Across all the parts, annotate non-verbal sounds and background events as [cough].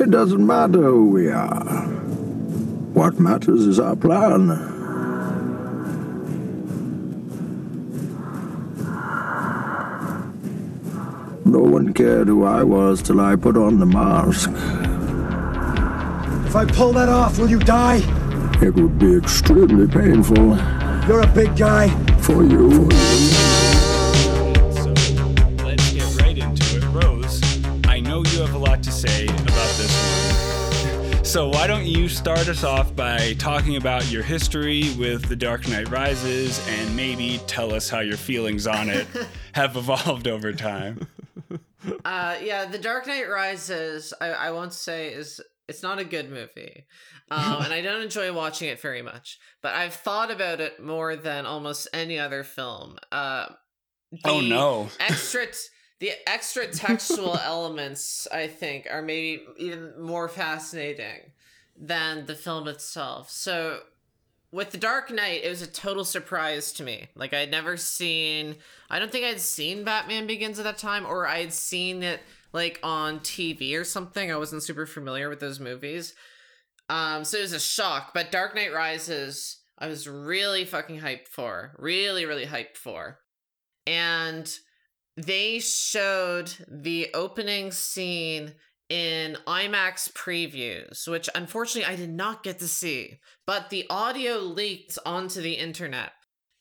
It doesn't matter who we are. What matters is our plan. No one cared who I was till I put on the mask. If I pull that off, will you die? It would be extremely painful You're a big guy. for you. So So why don't you start us off by talking about your history with The Dark Knight Rises and maybe tell us how your feelings on it [laughs] have evolved over time. Uh, yeah, The Dark Knight Rises. I, I won't say is it's not a good movie, um, and I don't enjoy watching it very much. But I've thought about it more than almost any other film. Uh, Oh no. extra t- the extra textual [laughs] elements I think are maybe even more fascinating than the film itself. So with The Dark Knight, it was a total surprise to me. Like I'd never seen I don't think I'd seen Batman Begins at that time or I'd seen it like on TV or something. I wasn't super familiar with those movies. Um so it was a shock, but Dark Knight Rises I was really fucking hyped for. Really really hyped for and they showed the opening scene in IMAX previews, which unfortunately I did not get to see, but the audio leaked onto the internet.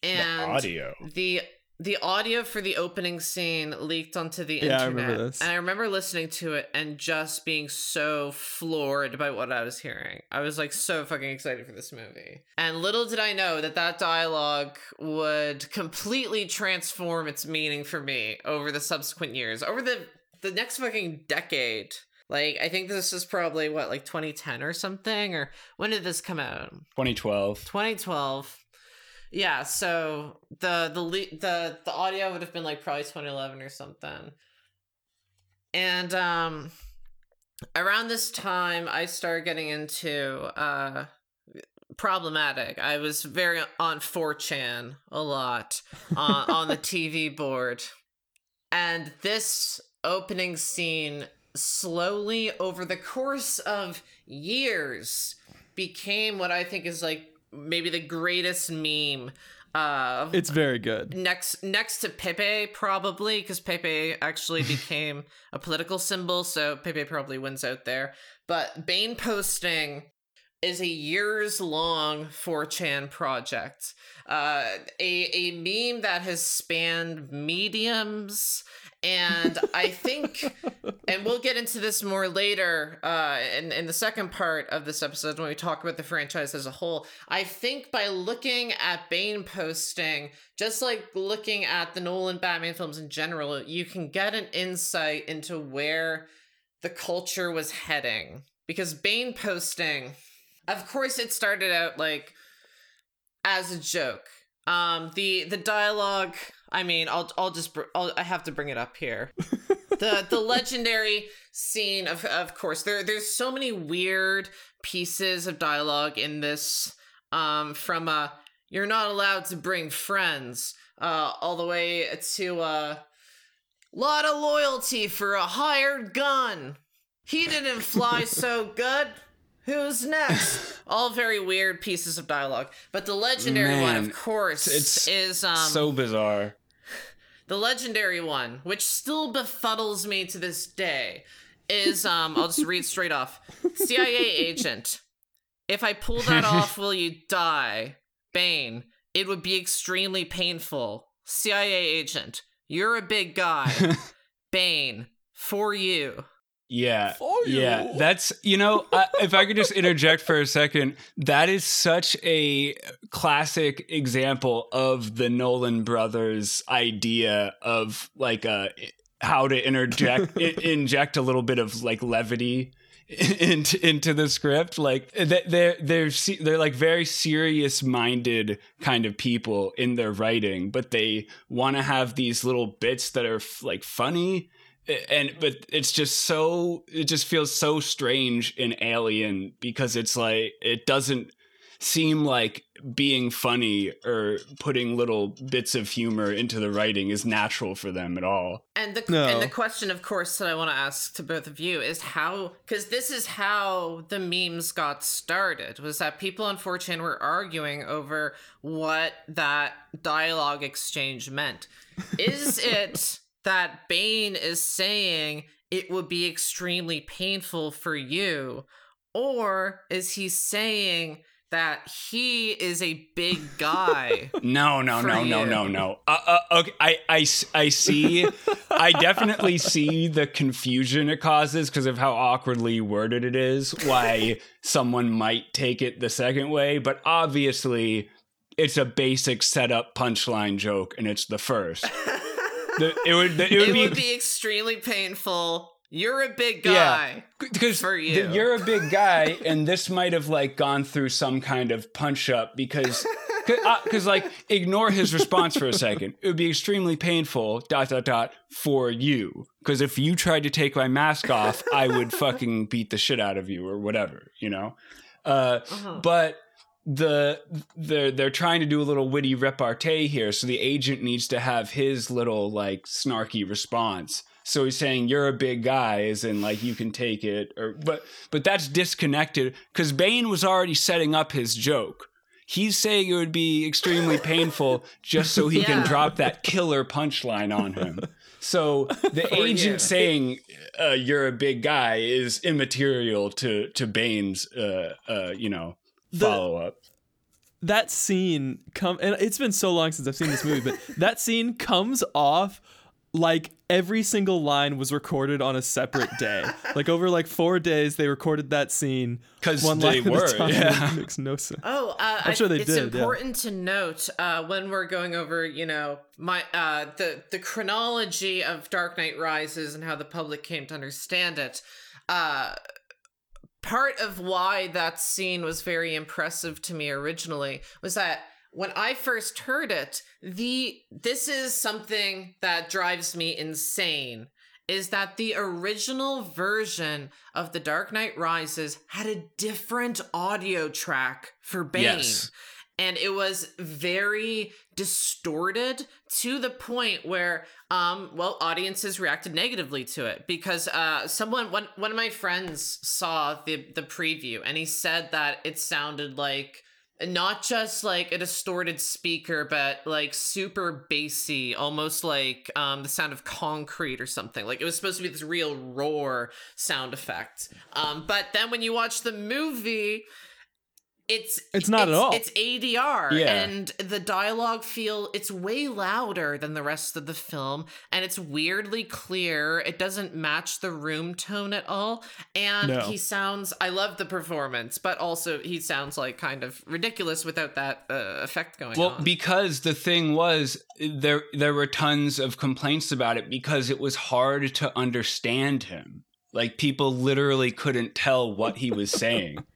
And audio. the the audio for the opening scene leaked onto the Yeah, I internet. remember this. And I remember listening to it and just being so floored by what I was hearing. I was like so fucking excited for this movie. And little did I know that that dialogue would completely transform its meaning for me over the subsequent years, over the the next fucking decade. Like I think this is probably what like 2010 or something or when did this come out? 2012. 2012 yeah so the the the the audio would have been like probably 2011 or something. And um around this time i started getting into uh problematic. I was very on 4chan a lot on, on the tv board. And this opening scene slowly over the course of years became what i think is like maybe the greatest meme uh It's very good. next next to Pepe probably because Pepe actually [laughs] became a political symbol, so Pepe probably wins out there. But Bane posting is a years long 4chan project. Uh, a a meme that has spanned mediums and I think and we'll get into this more later uh in, in the second part of this episode when we talk about the franchise as a whole. I think by looking at Bane posting, just like looking at the Nolan Batman films in general, you can get an insight into where the culture was heading. Because Bane posting, of course it started out like as a joke. Um the the dialogue, I mean, I'll I'll just br- I'll, I have to bring it up here. [laughs] the the legendary scene of of course there there's so many weird pieces of dialogue in this um from uh you're not allowed to bring friends uh all the way to uh lot of loyalty for a hired gun he didn't fly [laughs] so good who's next all very weird pieces of dialogue but the legendary one of course it's is um so bizarre. The legendary one, which still befuddles me to this day, is um I'll just read straight off. CIA agent. If I pull that [laughs] off, will you die? Bane. It would be extremely painful. CIA agent. You're a big guy. [laughs] Bane. For you. Yeah. Yeah. That's, you know, uh, if I could just interject for a second, that is such a classic example of the Nolan brothers idea of like uh how to interject [laughs] i- inject a little bit of like levity into into the script like they- they're they're they're like very serious minded kind of people in their writing but they want to have these little bits that are like funny and but it's just so it just feels so strange and alien because it's like it doesn't seem like being funny or putting little bits of humor into the writing is natural for them at all. And the No. and the question, of course, that I want to ask to both of you is how, because this is how the memes got started. Was that people on 4chan were arguing over what that dialogue exchange meant? Is [laughs] it that Bane is saying it would be extremely painful for you, or is he saying? That he is a big guy. [laughs] No, no, For no, no, no, no. Uh, uh, okay, I, I, I see. I definitely see the confusion it causes because of how awkwardly worded it is. Why someone might take it the second way, but obviously, it's a basic setup punchline joke, and it's the first. [laughs] The- it would, it would it be would be extremely painful. You're a big Yeah. guy. because for you. you're a big guy, [laughs] and this might have like gone through some kind of punch up because. Because, like, ignore his response for a second. It would be extremely painful, dot, dot, dot, for you. Because if you tried to take my mask off, I would fucking beat the shit out of you or whatever, you know? Uh, Uh-huh. but the they're they're trying to do a little witty repartee here so the agent needs to have his little like snarky response. So he's saying you're a big guy as in like you can take it or but but that's disconnected because bane was already setting up his joke. He's saying it would be extremely painful just so he can drop that killer punchline on him. So the [laughs] agent you. saying uh, you're a big guy is immaterial to to bane's uh uh you know follow up that scene come and it's been so long since I've seen this movie, but [laughs] that scene comes off like every single line was recorded on a separate day. [laughs] like over like four days, they recorded that scene 'Cause one they line at were, a time. yeah. It [laughs] makes no sense. Oh, uh, I'm sure they it's did, yeah. important to note uh, when we're going over, you know, my uh, the the chronology of Dark Knight Rises and how the public came to understand it. Part of why that scene was very impressive to me originally was that when I first heard it, the this is something that drives me insane is that the original version of The Dark Knight Rises had a different audio track for Bane. Yes. And it was very distorted to the point where um well audiences reacted negatively to it because uh someone one one of my friends saw the the preview and he said that it sounded like not just like a distorted speaker but like super bassy almost like um the sound of concrete or something. Like it was supposed to be this real roar sound effect. Um but then when you watch the movie it's It's not at all. it's ADR Yeah. and the dialogue feel it's way louder than the rest of the film and it's weirdly clear it doesn't match the room tone at all and No. he sounds I love the performance but also he sounds like kind of ridiculous without that uh, effect going on. Well, on because the thing was there there were tons of complaints about it because it was hard to understand him. Like people literally couldn't tell what he was saying. [laughs]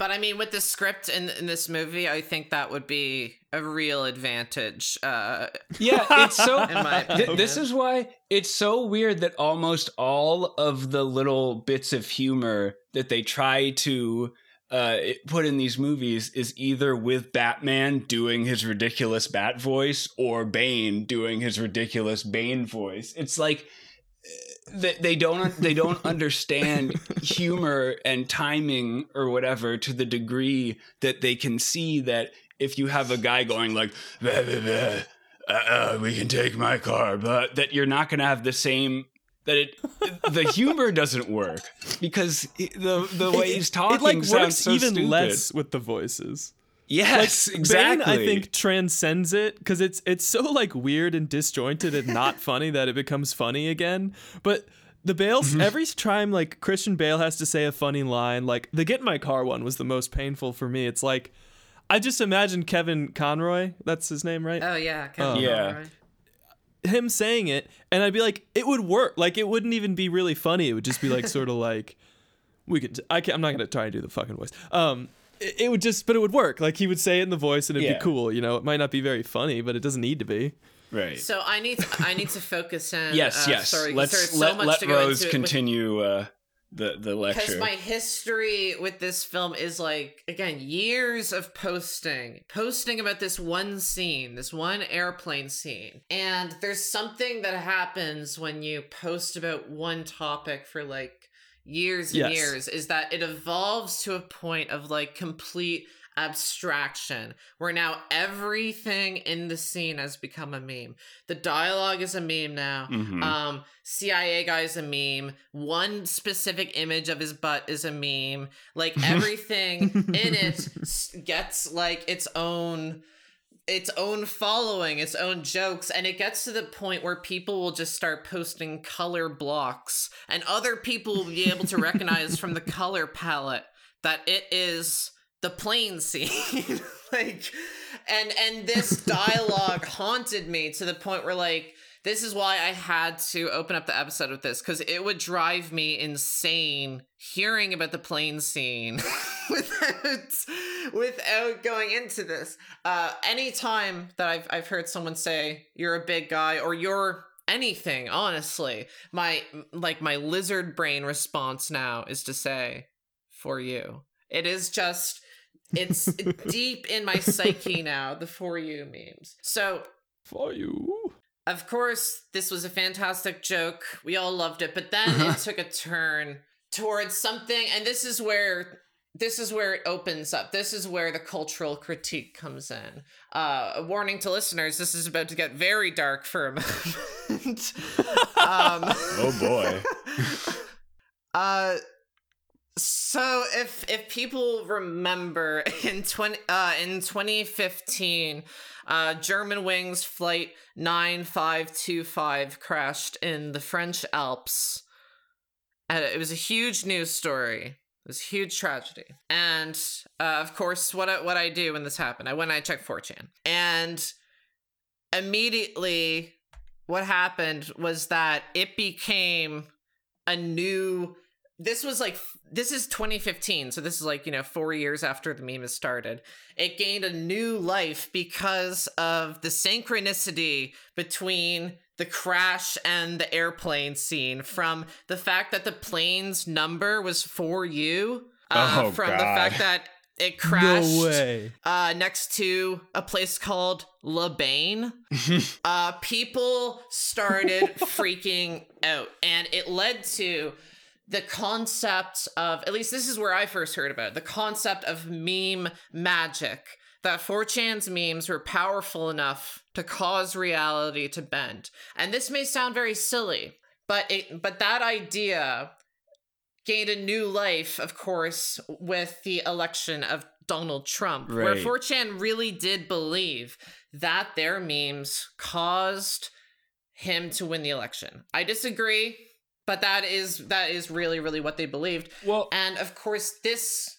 but I mean with the script in, in this movie I think that would be a real advantage uh Yeah, it's so [laughs] in my [laughs] Th- this is why it's so weird that almost all of the little bits of humor that they try to uh, put in these movies is either with Batman doing his ridiculous Bat voice or Bane doing his ridiculous Bane voice. It's like they, they don't they don't understand humor and timing or whatever to the degree that they can see that if you have a guy going like "Blah, blah, blah, uh, uh, we can take my car, but that you're not going to have the same that it the humor doesn't work because the the way he's talking it like sounds works so even stupid. less with the voices. Yes, Bane, exactly. I think transcends it because it's it's so like weird and disjointed and not [laughs] funny that it becomes funny again. But the Bale Mm-hmm. every time like Christian Bale has to say a funny line, like the "Get in My Car" one was the most painful for me. It's like I just imagine Kevin Conroy, that's his name, right? oh yeah Kevin Oh. Yeah. Conroy. him saying it, and I'd be like, it would work. Like it wouldn't even be really funny. It would just be like sort of like we could. I can't, I'm not gonna try and do the fucking voice. Um, it, it would just, but it would work. Like he would say it in the voice, and it'd Yeah. be cool. You know, it might not be very funny, but it doesn't need to be. right. So I need to, I need to focus in. [laughs] yes, uh, yes. Sorry, 'cause Let's there's so let much let to Rose into it with- continue. Uh, the the because lecture. my history with this film is like again years of posting posting about this one scene this one airplane scene and there's something that happens when you post about one topic for like years and Yes. years is that it evolves to a point of like complete abstraction where now everything in the scene has become a meme the dialogue is a meme now Mhm. um, CIA guy's a meme. One specific image of his butt is a meme. Like [laughs] everything in it [laughs] gets like its own its own following, its own jokes, and it gets to the point where people will just start posting color blocks, and other people will be able to recognize from the color palette that it is the plane scene. [laughs] like and and this dialogue haunted me to the point where like this is why I had to open up the episode with this because it would drive me insane hearing about the plane scene [laughs] without without going into this. Uh, anytime that I've I've heard someone say you're a big guy or you're anything, honestly, my like my lizard brain response now is to say for you. It is just it's [laughs] deep in my psyche now. The for you memes. So For you. Of course, this was a fantastic joke. We all loved it, but then [laughs] it took a turn towards something, and this is where this is where it opens up. This is where the cultural critique comes in. Uh, a warning to listeners: this is about to get very dark for a [laughs] moment. [laughs] um, oh boy. uh so if if people remember [laughs] in 20 uh in 2015 uh Germanwings flight 9525 crashed in the French Alps. Uh, it was a huge news story. It was a huge tragedy. And uh, of course what I, what I do when this happened, I went and I checked 4chan. And immediately what happened was that it became a new this was like this is 2015 so this is like you know four years after the meme has started. It gained a new life because of the synchronicity between the crash and the airplane scene from the fact that the plane's number was for you uh, Oh, from the fact that it [laughs] crashed No uh, next to a place called La Bane. [laughs] uh, people started freaking out, and it led to the concept of at least this is where I first heard about it, the concept of meme magic. That 4chan's memes were powerful enough to cause reality to bend. And this may sound very silly, but it but that idea gained a new life, of course, with the election of Donald Trump, where Right. 4chan really did believe that their memes caused him to win the election. I disagree, but that is that is really really what they believed. Well, And of course, this.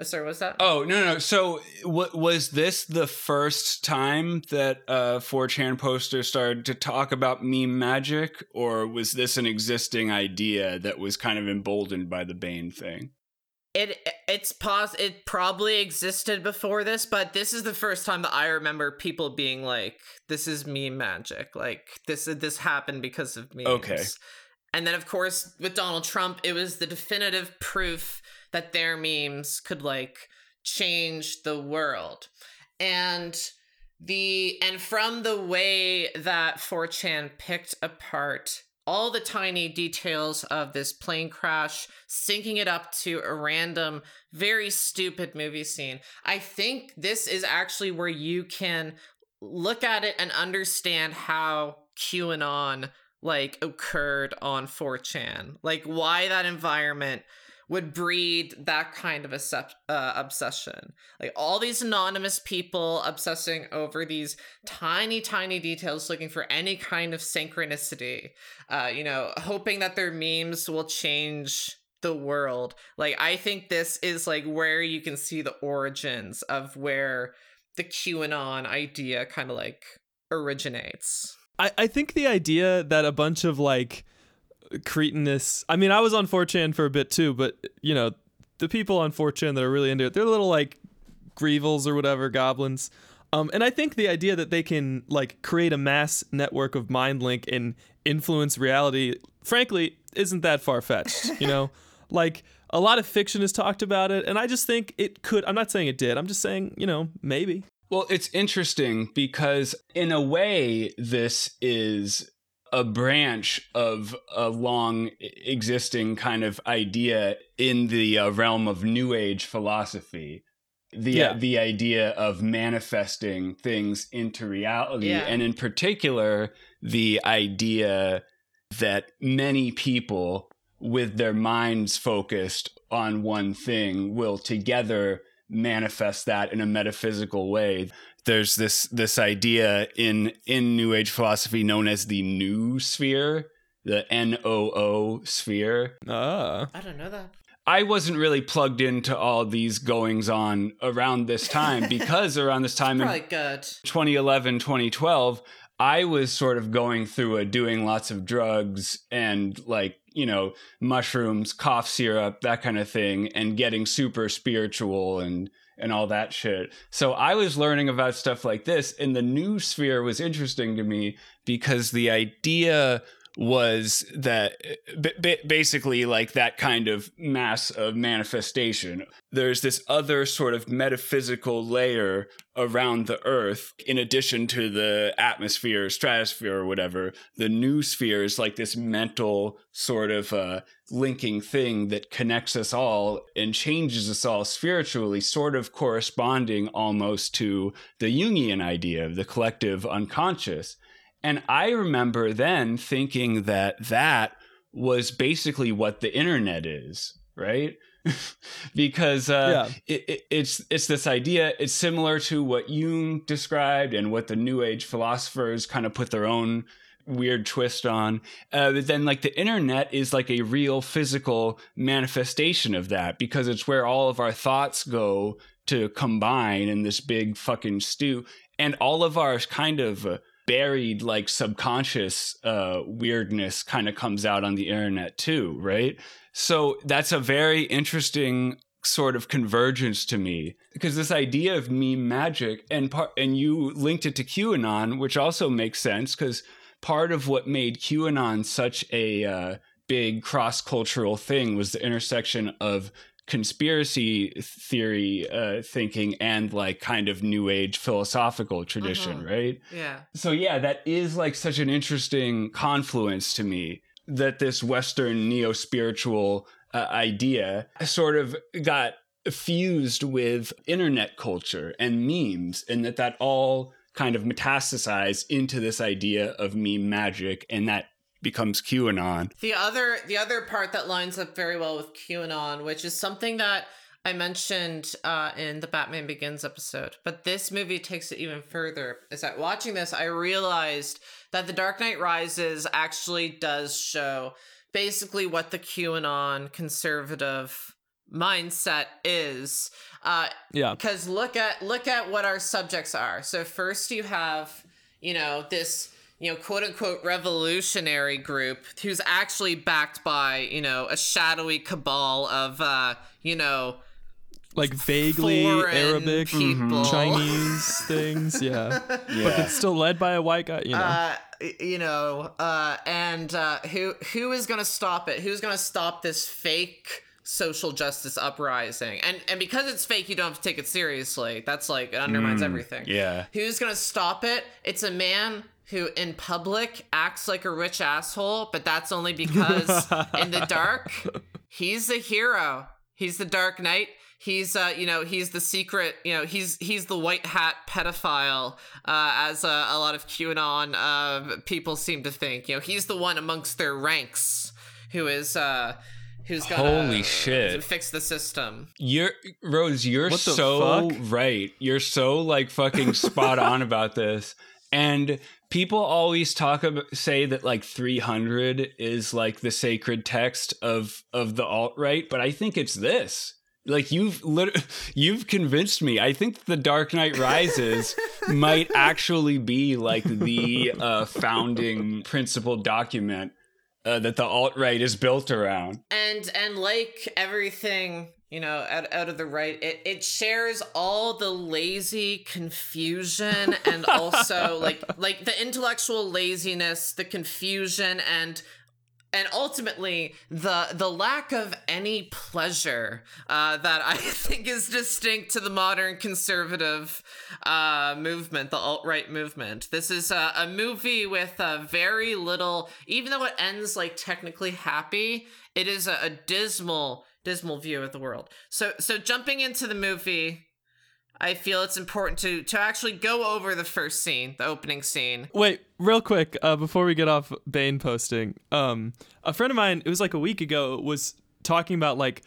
oh, Sorry, what's that? Oh no no! no. So what was this the first time that uh 4chan poster started to talk about meme magic, or was this an existing idea that was kind of emboldened by the Bane thing? It it's pos it probably existed before this, but this is the first time that I remember people being like, "This is meme magic." Like this this happened because of memes. Okay. And then of course with Donald Trump, it was the definitive proof that their memes could like change the world. And the and from the way that 4chan picked apart all the tiny details of this plane crash, syncing it up to a random, very stupid movie scene. I think this is actually where you can look at it and understand how QAnon like occurred on 4chan. Like why that environment would breed that kind of accept, uh, obsession. Like all these anonymous people obsessing over these tiny, tiny details, looking for any kind of synchronicity, uh, you know, hoping that their memes will change the world. Like, I think this is like where you can see the origins of where the QAnon idea kind of like originates. I, I think the idea that a bunch of like cretinists I mean I was on 4chan for a bit too, but you know, the people on 4chan that are really into it, they're little like Greevils or whatever, goblins. Um, and I think the idea that they can like create a mass network of mind link and influence reality, frankly, isn't that far fetched. You know, [laughs] Like a lot of fiction has talked about it, and I just think it could. I'm not saying it did. I'm just saying, you know, maybe. Well, it's interesting because, in a way, this is a branch of a long existing kind of idea in the uh, realm of New Age philosophy. The, Yeah. the idea of manifesting things into reality. Yeah. And in particular, the idea that many people with their minds focused on one thing will together manifest that in a metaphysical way there's this this idea in in new age philosophy known as the noosphere the noosphere Ah, I don't know that. I wasn't really plugged into all these goings on around this time [laughs] because around this time in good. 2011 2012 i was sort of going through a doing lots of drugs and like you know mushrooms cough syrup that kind of thing and getting super spiritual and and all that shit. So i was learning about stuff like this and the noosphere was interesting to me because the idea was that basically like that kind of mass of manifestation. There's this other sort of metaphysical layer around the earth in addition to the atmosphere stratosphere or whatever the noosphere is like this mental sort of uh, linking thing that connects us all and changes us all spiritually sort of corresponding almost to the jungian idea of the collective unconscious and I remember then thinking that that was basically what the internet is, right? [laughs] because uh, it, it, it's it's this idea. It's similar to what Jung described and what the New Age philosophers kind of put their own weird twist on. Uh, but then, like the internet is like a real physical manifestation of that because it's where all of our thoughts go to combine in this big fucking stew, and all of our kind of uh, buried like subconscious uh, weirdness kind of comes out on the internet too, right? So that's a very interesting sort of convergence to me because this idea of meme magic and part and you linked it to QAnon, which also makes sense because part of what made QAnon such a uh, big cross cultural thing was the intersection of conspiracy theory uh, thinking and like kind of new age philosophical tradition, Mhm. right? Yeah. So yeah, that is like such an interesting confluence to me that this Western neo spiritual uh, idea sort of got fused with internet culture and memes, and that that all kind of metastasized into this idea of meme magic, and that becomes QAnon. The other the other part that lines up very well with QAnon, which is something that I mentioned uh, in the Batman Begins episode, but this movie takes it even further. Is that watching this, I realized that The Dark Knight Rises actually does show basically what the QAnon conservative mindset is. Uh, yeah. because look at look at what our subjects are so first you have you know this you know quote unquote revolutionary group who's actually backed by you know a shadowy cabal of uh you know Like vaguely Arabic, people Chinese things. [laughs] Yeah. But it's still led by a white guy, you know. uh you know uh and uh who who is gonna stop it who's gonna stop this fake social justice uprising and and because it's fake you don't have to take it seriously that's like it undermines everything Yeah. Who's gonna stop it? It's a man who in public acts like a rich asshole, but that's only because in the [laughs] dark, he's the hero. He's the Dark Knight. He's uh, you know, he's the secret, you know, he's he's the white hat pedophile, uh, as uh, a lot of QAnon uh, people seem to think. You know, he's the one amongst their ranks who is uh who's gonna Holy shit. fix the system. You're Rose, you're What so fuck? right. You're so like fucking spot on about this. And people always talk about say that like 300 is like the sacred text of of the alt right, but I think it's this. Like you've lit- [laughs] you've convinced me. I think the Dark Knight Rises [laughs] might actually be like the uh, founding principal document uh, that the alt right is built around. and and like everything you know out, out of the right it, it shares all the lazy confusion and also [laughs] like like the intellectual laziness the confusion and and ultimately the the lack of any pleasure uh, that I [laughs] think is distinct to the modern conservative uh, movement, the alt right movement. This is a, a movie with uh, very little, even though it ends like technically happy, it is a, a dismal, dismal view of the world. So, so jumping into the movie. I feel it's important to to actually go over the first scene, the opening scene. Wait, real quick, uh, before we get off Bane posting, um, a friend of mine, it was like a week ago, was talking about like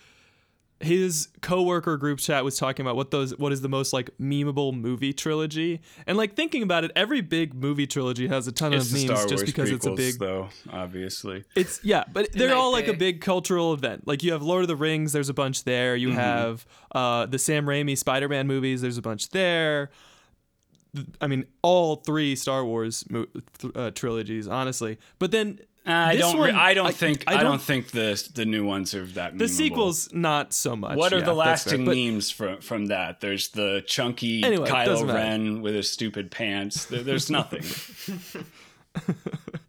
his coworker group chat was talking about what those what is the most like memeable movie trilogy, and like thinking about it, every big movie trilogy has a ton It's of memes Star just Wars because it's a big though. Obviously, It's yeah, but they're all like a big cultural event. Like you have Lord of the Rings, there's a bunch there. You have uh, the Sam Raimi Spider-Man movies, there's a bunch there. I mean, all three Star Wars uh, trilogies, honestly. But then I don't. one- I don't I- think. I I don't, don't- think the the new ones are that. the memeable. sequels, not so much. What are Yeah, the fair. lasting But- memes from from that? There's the chunky Anyway, Kylo. Ren with his stupid pants. There, there's nothing. [laughs]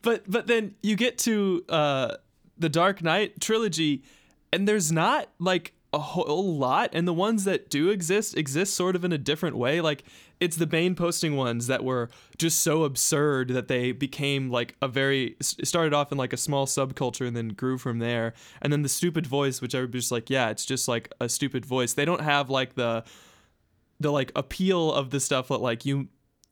but but then you get to uh the Dark Knight trilogy and there's not like a whole lot and the ones that do exist exist sort of in a different way like it's the Bane posting ones that were just so absurd that they became like a very started off in like a small subculture and then grew from there and then the stupid voice which everybody's like yeah it's just like a stupid voice they don't have like the the like appeal of the stuff that like you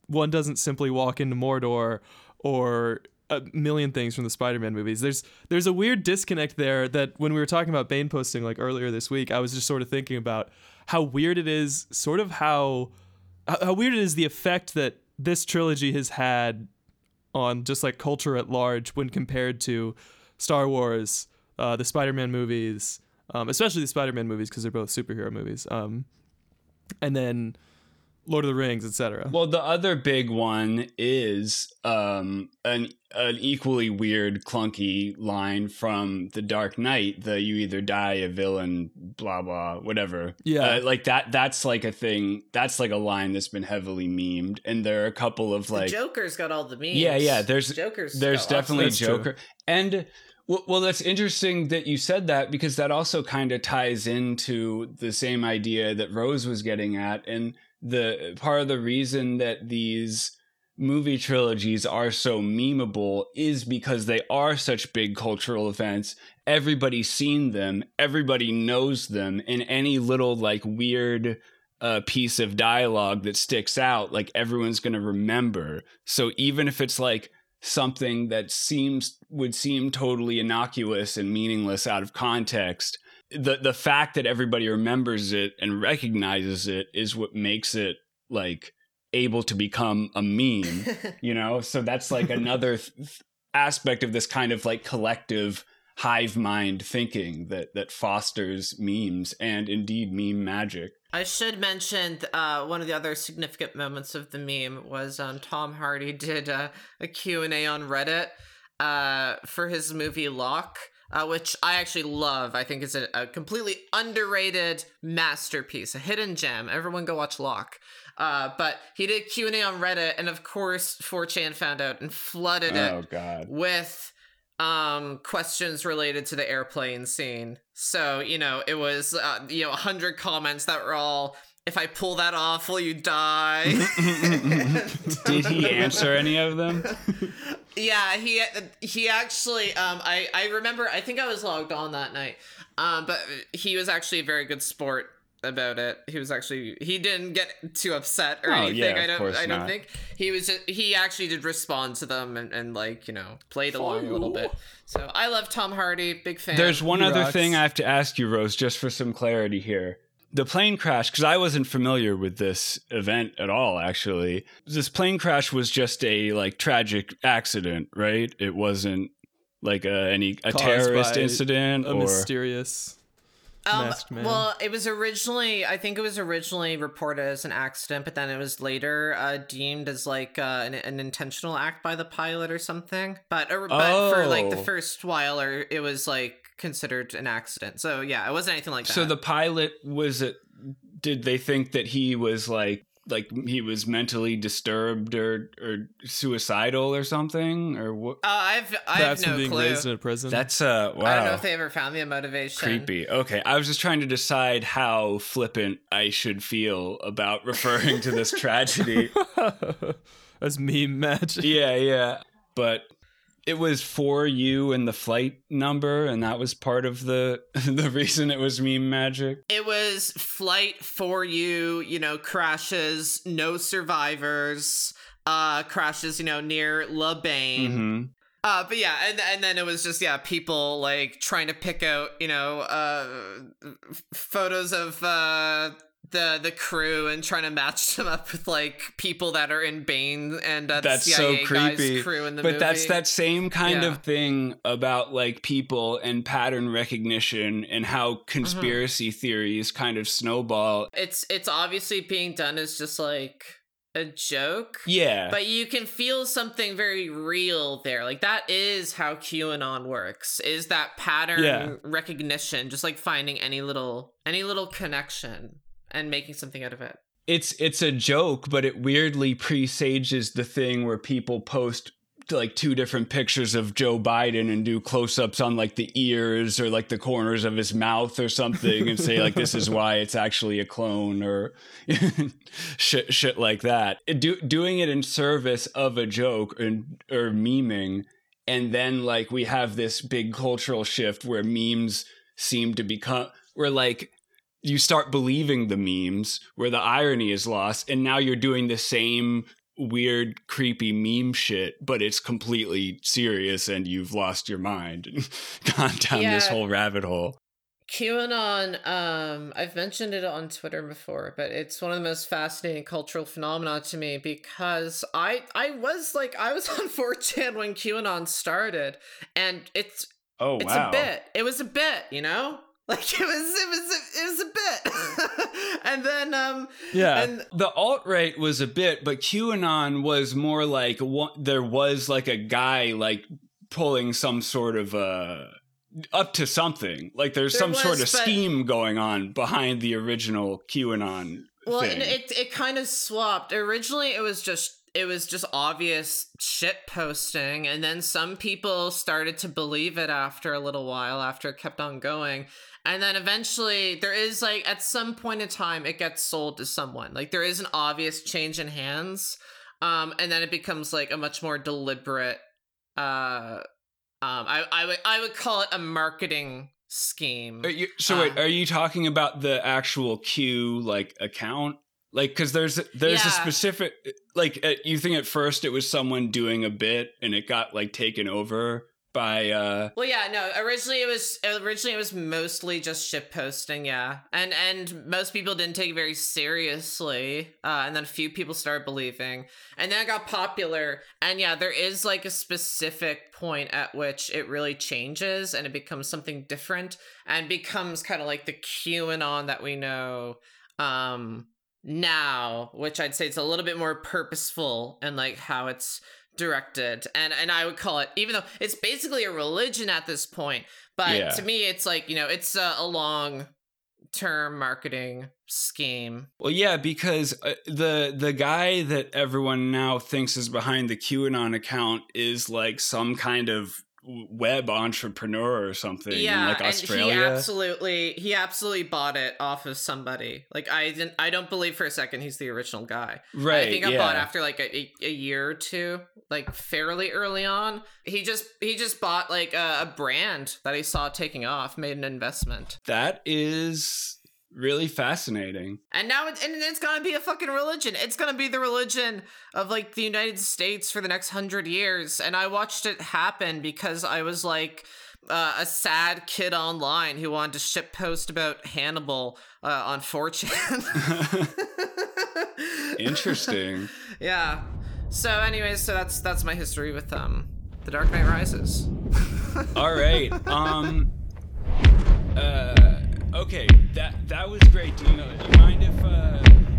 one doesn't simply walk into Mordor or a million things from the Spider-Man movies. There's there's a weird disconnect there that when we were talking about Bane posting like earlier this week, I was just sort of thinking about how weird it is, sort of how how how weird it is the effect that this trilogy has had on just like culture at large when compared to Star Wars, uh, the Spider-Man movies, um, especially the Spider-Man movies because they're both superhero movies, um, and then Lord of the Rings, etc. Well, the other big one is um, an an equally weird, clunky line from The Dark Knight. The "you either die a villain," blah blah, whatever. Yeah. uh, like that. That's like a thing. That's like a line that's been heavily memed, and there are a couple of like the Joker's got all the memes. Yeah, yeah, there's- Joker's there's got lots of definitely That's true. Joker. And well, well, that's interesting that you said that because that also kind of ties into the same idea that Rose was getting at. And the part of the reason that these movie trilogies are so memeable is because they are such big cultural events. Everybody's seen them, everybody knows them, and any little like weird uh, piece of dialogue that sticks out, like everyone's going to remember. So even if it's like something that seems would seem totally innocuous and meaningless out of context, the the fact that everybody remembers it and recognizes it is what makes it like able to become a meme [laughs] you know? So that's like another th- th- aspect of this kind of like collective hive mind thinking that that fosters memes and indeed meme magic. I should mention uh, one of the other significant moments of the meme was um, Tom Hardy did uh, a Q&A on Reddit uh, for his movie Locke, uh, which I actually love. I think it's a, a completely underrated masterpiece, a hidden gem. Everyone go watch Locke. Uh, but he did Q&A on Reddit, and of course 4chan found out and flooded it oh god with um questions related to the airplane scene so you know it was uh, you know 100 comments that were all if i pull that off will you die? [laughs] Did he answer any of them? [laughs] Yeah he he actually um i i remember i think i was logged on that night. Um but he was actually a very good sport about it. He was actually he didn't get too upset or Oh, anything yeah, i don't i don't not. think. He was just, he actually did respond to them and, and like you know played along a little bit. So i love tom hardy big fan. There's one He other rocks. thing I have to ask you, Rose, just for some clarity here. The plane crash, because I wasn't familiar with this event at all, actually. This plane crash was just a like tragic accident, right? It wasn't like a, any a Caused terrorist incident a or mysterious Um, man. well, it was originally, I think it was originally reported as an accident, but then it was later uh, deemed as like uh, an, an intentional act by the pilot or something. But, or, but for like the Oh. first while, or it was like considered an accident. So yeah, it wasn't anything like that. So the pilot was it? Did they think that he was like like he was mentally disturbed or or suicidal or something or what? Uh, I've I have Perhaps no from being clue. raised in a prison. That's uh wow. I don't know if they ever found the motivation. creepy. Okay, I was just trying to decide how flippant I should feel about [laughs] referring to this tragedy. [laughs] As meme match. yeah, yeah. But it was for you and the flight number, and that was part of the [laughs] the reason it was meme magic. It was flight for you, you know, crashes, no survivors, uh, crashes, you know, near La Bane. hmm Uh, but yeah, and and then it was just yeah, people like trying to pick out you know uh f- photos of uh the the crew and trying to match them up with like people that are in Bane and uh, That's so creepy. guys crew in the but movie. that's that same kind Yeah. of thing about like people and pattern recognition and how Mm-hmm. conspiracy theories kind of snowball. It's it's obviously being done as just like a joke. Yeah. But you can feel something very real there. Like that is how QAnon works. Is that pattern Yeah. recognition, just like finding any little any little connection and making something out of it. it's it's a joke, but it weirdly presages the thing where people post like two different pictures of Joe Biden and do close-ups on like the ears or like the corners of his mouth or something and say like this is [laughs] why it's actually a clone or [laughs] shit shit like that. Do, doing it in service of a joke and or memeing and then like we have this big cultural shift where memes seem to become where like you start believing the memes where the irony is lost and now you're doing the same weird creepy meme shit but it's completely serious and you've lost your mind and [laughs] gone down this whole rabbit hole QAnon, um, I've mentioned it on Twitter before, but it's one of the most fascinating cultural phenomena to me because I I was like I was [laughs] on 4chan when QAnon started, and it's oh it's a bit. It was a bit, you know? Like it was it was a, it was a bit. [laughs] and then um Yeah. and the alt right was a bit, but QAnon was more like one, there was like a guy like pulling some sort of uh up to something. Like there's There some sort of but- scheme going on behind the original QAnon well thing. it it kind of swapped. Originally it was just it was just obvious shit posting and then some people started to believe it after a little while after it kept on going. And then eventually there is like at some point in time it gets sold to someone. Like there is an obvious change in hands. Um and then it becomes like a much more deliberate uh um I I would I would call it a marketing scheme. You, so wait, Uh, are you talking about the actual Q like account? Like, because there's there's a specific like uh, you think at first it was someone doing a bit and it got like taken over by uh Well, yeah, no. Originally, it was originally it was mostly just ship posting, yeah, and and most people didn't take it very seriously, uh, and then a few people started believing, and then it got popular, and yeah, there is like a specific point at which it really changes and it becomes something different and becomes kind of like the QAnon that we know um now, which I'd say it's a little bit more purposeful and like how it's directed and and I would call it even though it's basically a religion at this point but Yeah. to me it's like you know it's a, a long term marketing scheme well yeah because uh, the the guy that everyone now thinks is behind the QAnon account is like some kind of web entrepreneur or something yeah in like Australia. he absolutely he absolutely bought it off of somebody like I didn't I don't believe for a second he's the original guy right. I think I yeah. bought after like a, a, a year or two, like fairly early on. He just he just bought like a, a brand that he saw taking off, made an investment, that is really fascinating. and now it, and it's gonna be a fucking religion. It's gonna be the religion of like the United States for the next hundred years. And I watched it happen because I was like. Uh, a sad kid online who wanted to ship post about Hannibal uh, on 4chan. [laughs] Interesting. Yeah. So, anyways, so that's that's my history with um, The Dark Knight Rises. [laughs] All right. Um. Uh. Okay. That that was great. Do you, do you mind if uh